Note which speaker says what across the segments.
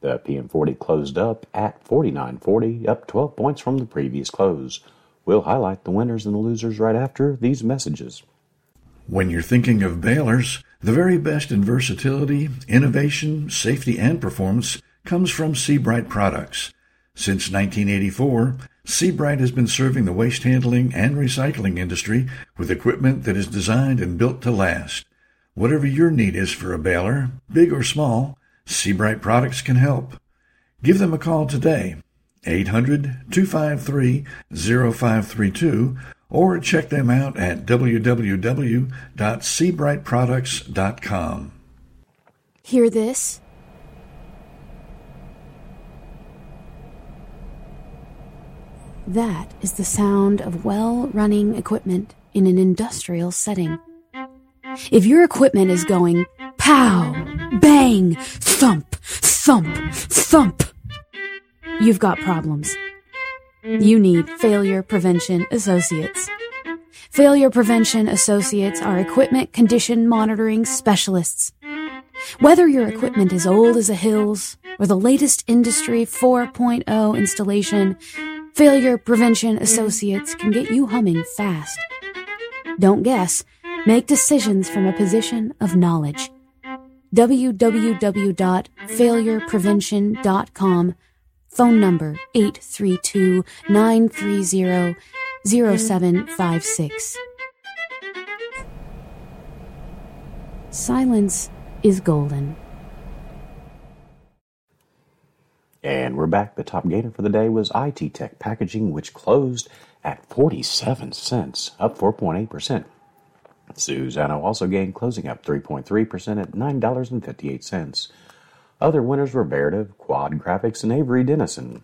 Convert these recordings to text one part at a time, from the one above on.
Speaker 1: The PM40 closed up at 49.40, up 12 points from the previous close. We'll highlight the winners and the losers right after these messages.
Speaker 2: When you're thinking of balers, the very best in versatility, innovation, safety, and performance comes from Seabright products. Since 1984, Seabright has been serving the waste handling and recycling industry with equipment that is designed and built to last. Whatever your need is for a baler, big or small, Seabright products can help. Give them a call today, 800-253-0532, or check them out at www.seabrightproducts.com.
Speaker 3: Hear this? That is the sound of well running equipment in an industrial setting. If your equipment is going pow, bang, thump, thump, you've got problems. You need Failure Prevention Associates. Failure Prevention Associates are equipment condition monitoring specialists. Whether your equipment is old as the hills or the latest Industry 4.0 installation, Failure Prevention Associates can get you humming fast. Don't guess. Make decisions from a position of knowledge. www.failureprevention.com. Phone number 832 930 0756. Silence is golden.
Speaker 1: And we're back. The top gainer for the day was IT Tech Packaging, which closed at 47 cents, up 4.8%. Suzano also gained, closing up 3.3% at $9.58. Other winners were Veritiv, Quad Graphics, and Avery Dennison.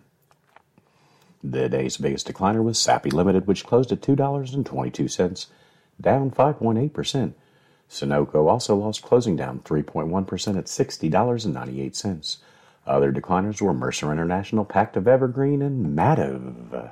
Speaker 1: The day's biggest decliner was Sappi Limited, which closed at $2.22, down 5.8%. Sonoco also lost closing down 3.1% at $60.98. Other decliners were Mercer International, Pactiv Evergreen, and Mativ.